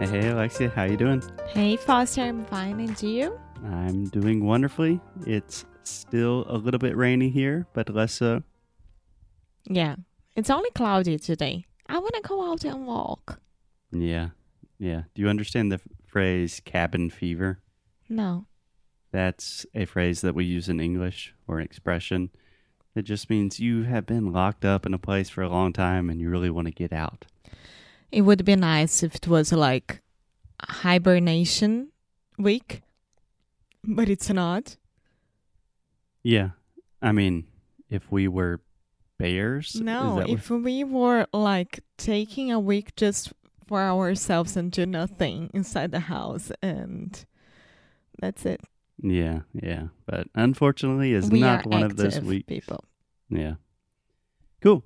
Hey, Alexia, how you doing? Hey, Foster, I'm fine, and you? I'm doing wonderfully. It's still a little bit rainy here, but less so. Yeah, it's only cloudy today. I want to go out and walk. Yeah, yeah. Do you understand the phrase cabin fever? No. That's a phrase that we use in English or an expression. It just means you have been locked up in a place for a long time and you really want to get out. It would be nice if it was like hibernation week, but it's not. Yeah. I mean, if we were bears, No, if we were like taking a week just for ourselves and do nothing inside the house, and that's it. yeah, yeah. But unfortunately, it's we not one of those weeks. people. Yeah. Cool.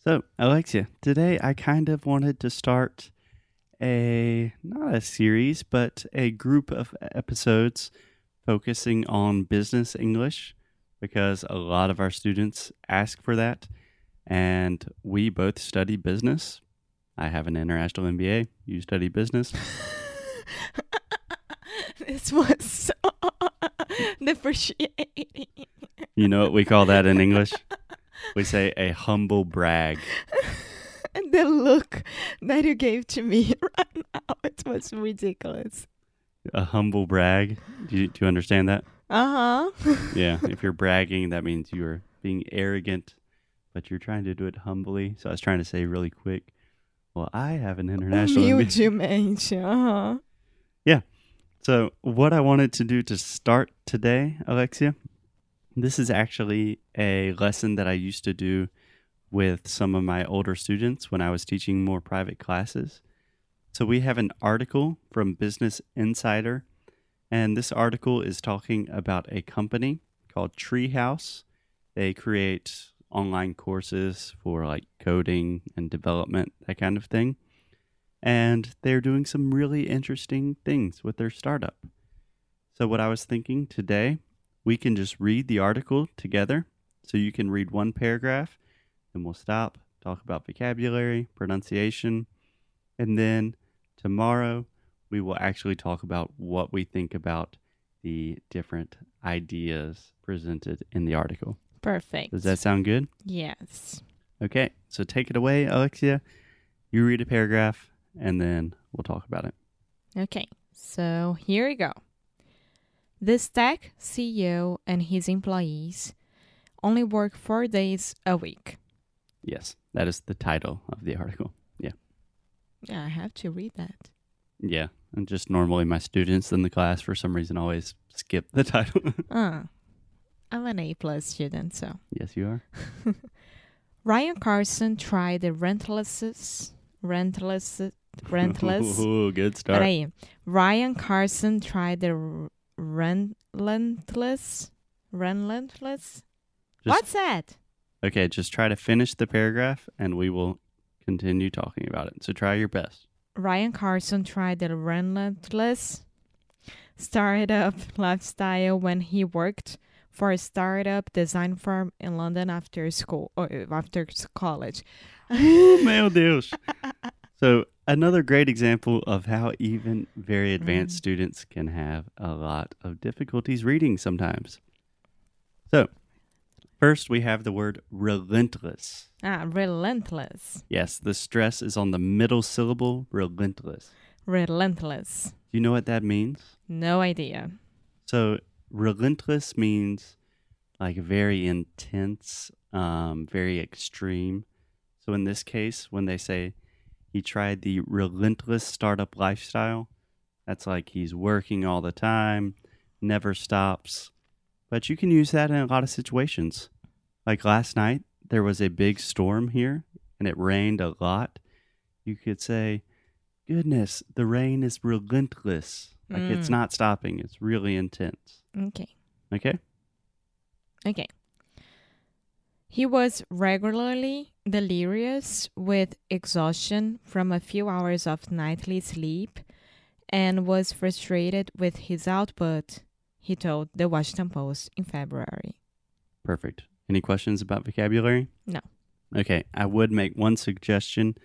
So, Alexia, today I kind of wanted to start a not a series, but a group of episodes focusing on business English because a lot of our students ask for that and we both study business. I have an international MBA, you study business. this was so depreciating. You know what we call that in English? We say a humble brag. and the look that you gave to me right now, it was ridiculous. A humble brag. Do you, do you understand that? Uh huh. yeah, if you're bragging, that means you're being arrogant, but you're trying to do it humbly. So I was trying to say really quick. Well, I have an international. Humildemente. Uh huh. Yeah. So what I wanted to do to start today, Alexia, this is actually a lesson that I used to do with some of my older students when I was teaching more private classes. So we have an article from Business Insider, and this article is talking about a company called Treehouse. They create online courses for like coding and development, that kind of thing. And they're doing some really interesting things with their startup. So, what I was thinking today, we can just read the article together. So, you can read one paragraph, and we'll stop, talk about vocabulary, pronunciation, and then tomorrow we will actually talk about what we think about the different ideas presented in the article. Perfect. Does that sound good? Yes. Okay, so take it away, Alexia. You read a paragraph, and then we'll talk about it. Okay. So here we go. The Stack CEO and his employees only work four days a week. Yes, that is the title of the article. Yeah, Yeah, I have to read that. Yeah, and just normally my students in the class for some reason always skip the title. Uh, I'm an A plus student, so. yes, you are. Ryan Carson tried the rentless, rentless, rentless. Ooh, good start. Peraí. Ryan Carson tried the relentless, relentless. Just- What's that? Okay, just try to finish the paragraph, and we will continue talking about it. So try your best. Ryan Carson tried the relentless startup lifestyle when he worked for a startup design firm in London after school or after s- college. Meu Deus. So another great example of how even very advanced Mm. students can have a lot of difficulties reading sometimes. So first we have the word relentless. ah, relentless, Yes, the stress is on the middle syllable, relentless. relentless. Do you know what that means? No idea. So relentless means like very intense, um, very extreme. So in this case, when they say he tried the relentless startup lifestyle, that's like he's working all the time, never stops. But you can use that in a lot of situations. Like last night, there was a big storm here and it rained a lot. You could say, goodness, the rain is relentless. Like it's Mm. not stopping. It's really intense. Okay. Okay? Okay. He was regularly delirious with exhaustion from a few hours of nightly sleep and was frustrated with his output, he told the Washington Post in February. Perfect. Any questions about vocabulary? No. Okay. I would make one suggestion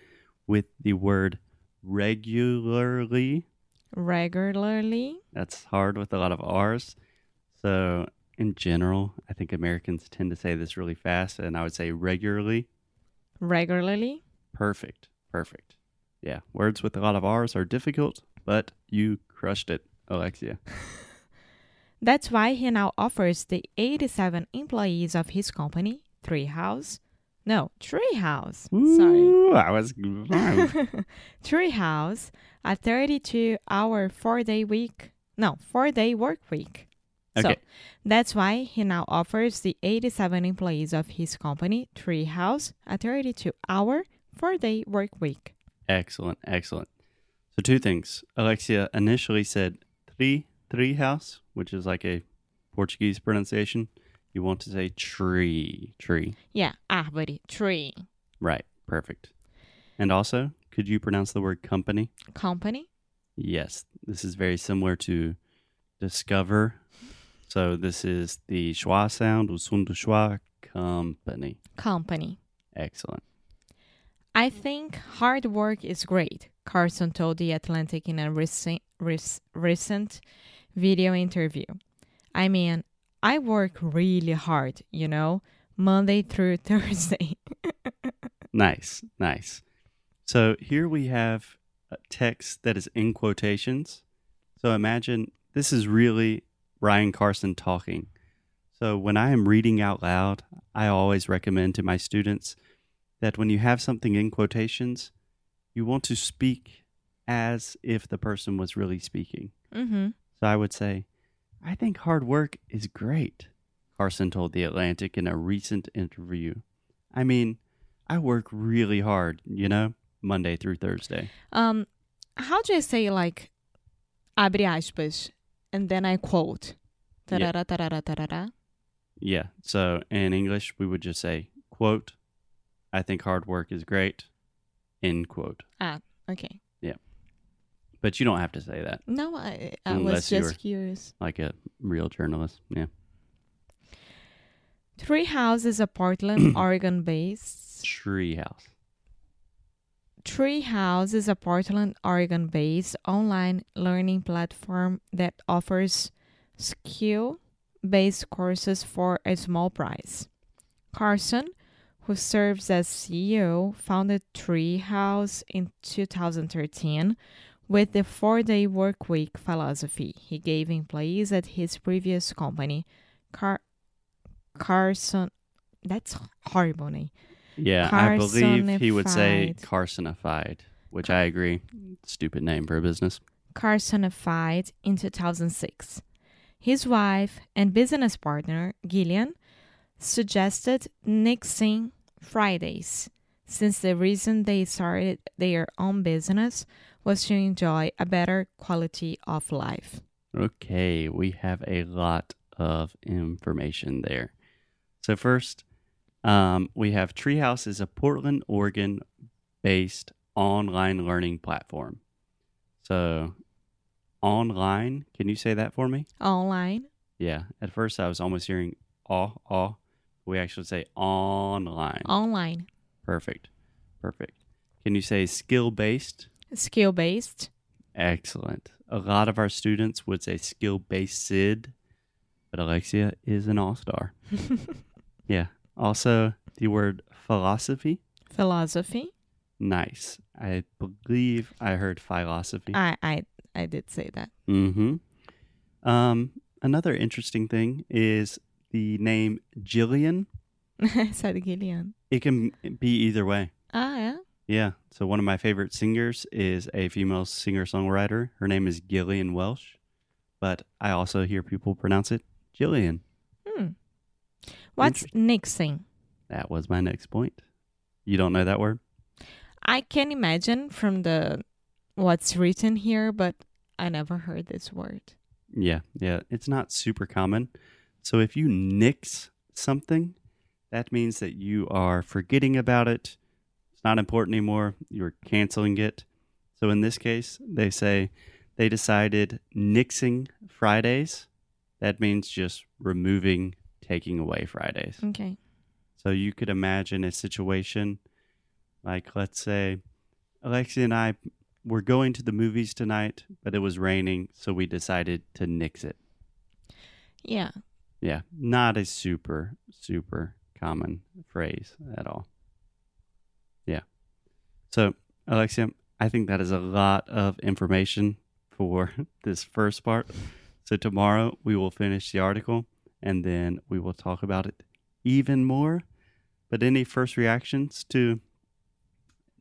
with the word regularly. Regularly? That's hard with a lot of R's. So, in general, I think Americans tend to say this really fast, and I would say regularly. Regularly? Perfect. Perfect. Yeah. Words with a lot of R's are difficult, but you crushed it, Alexia. That's why he now offers the 87 employees of his company, Treehouse. No, Treehouse. Sorry. I was. Fine. Treehouse, a 32 hour, four day week. No, four day work week. So that's why he now offers the 87 employees of his company, Treehouse, a 32 hour, four day work week. Excellent, excellent. So two things. Alexia initially said three three house, which is like a Portuguese pronunciation. You want to say tree, tree. Yeah, árvore, tree. Right, perfect. And also, could you pronounce the word company? Company, Yes, this is very similar to discover. So this is the schwa sound, do schwa, company. company. Excellent. I think hard work is great, Carson told The Atlantic in a recent, rec- recent video interview. I mean, I work really hard, you know, Monday through Thursday. Nice, nice. So here we have a text that is in quotations. So imagine this is really Ryan Carson talking. So when I am reading out loud, I always recommend to my students that when you have something in quotations, you want to speak as if the person was really speaking. mm-hmm. So I would say, I think hard work is great, Carson told The Atlantic in a recent interview. I mean, I work really hard, you know, Monday through Thursday. Um, how do I say like, abre aspas, and then I quote, Yeah. tarara, tarara, tarara. Yeah. So in English, we would just say, quote, I think hard work is great, end quote. Ah, okay. Yeah. But you don't have to say that No, I, I was just curious. like a real journalist. Yeah. Treehouse is a Portland, Oregon based. Treehouse. Treehouse is a Portland, Oregon based online learning platform that offers skill based courses for a small price. Carson, who serves as CEO, founded Treehouse in 2013 with the four day work week philosophy he gave employees at his previous company, Car- Carson. That's horrible name. Yeah, I believe he would say Carsonified, which I agree. Stupid name for a business. Carsonified in 2006. His wife and business partner, Gillian, suggested nixing Fridays, since the reason they started their own business was to enjoy a better quality of life. Okay, we have a lot of information there. So first, um, we have Treehouse is a Portland, Oregon based online learning platform. So online, can you say that for me? Online, Yeah. At first I was almost hearing aw aw. We actually say online. online, Perfect. Perfect. Can you say skill based? skill based, Excellent. A lot of our students would say skill based SID, but Alexia is an all star. yeah. Also, the word philosophy. philosophy. Nice. I believe I heard philosophy. I, I, I did say that. mm-hmm. Um, another interesting thing is the name Jillian. I said Gillian. It can be either way. Ah, yeah. Yeah. So one of my favorite singers is a female singer songwriter. Her name is Gillian Welch, but I also hear people pronounce it Jillian. Hmm. What's nixing? That was my next point. You don't know that word? I can imagine from the what's written here, but I never heard this word. Yeah, yeah. It's not super common. So if you nix something, that means that you are forgetting about it. It's not important anymore. You're canceling it. So in this case, they say they decided nixing Fridays. That means just removing, taking away Fridays. Okay. So you could imagine a situation like, let's say, Alexia and I were going to the movies tonight, but it was raining, so we decided to nix it. Yeah. Yeah, not a super, super common phrase at all. Yeah. So, Alexia, I think that is a lot of information for this first part. So, tomorrow we will finish the article and then we will talk about it even more. But any first reactions to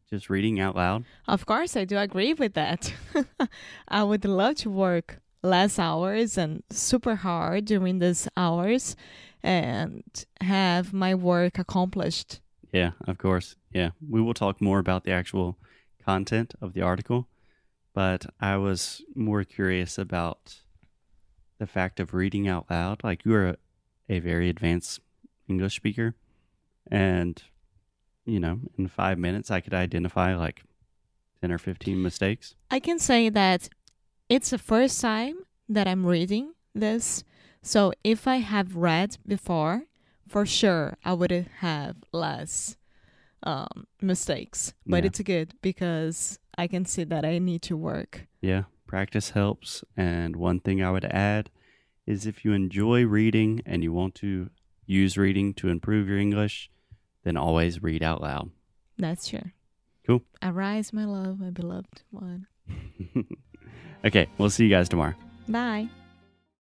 just reading out loud? Of course, I do agree with that. I would love to work less hours and super hard during these hours and have my work accomplished. Yeah, of course. Yeah. We will talk more about the actual content of the article, but I was more curious about the fact of reading out loud. Like you are a, a very advanced English speaker, and you know, in five minutes, I could identify like 10 or 15 mistakes. I can say that it's the first time that I'm reading this. So if I have read before, for sure I would have less um, mistakes. But Yeah. it's good because I can see that I need to work. Yeah, practice helps. And one thing I would add is if you enjoy reading and you want to use reading to improve your English, then always read out loud. That's true. Cool. Arise, my love, my beloved one. okay, we'll see you guys tomorrow. Bye.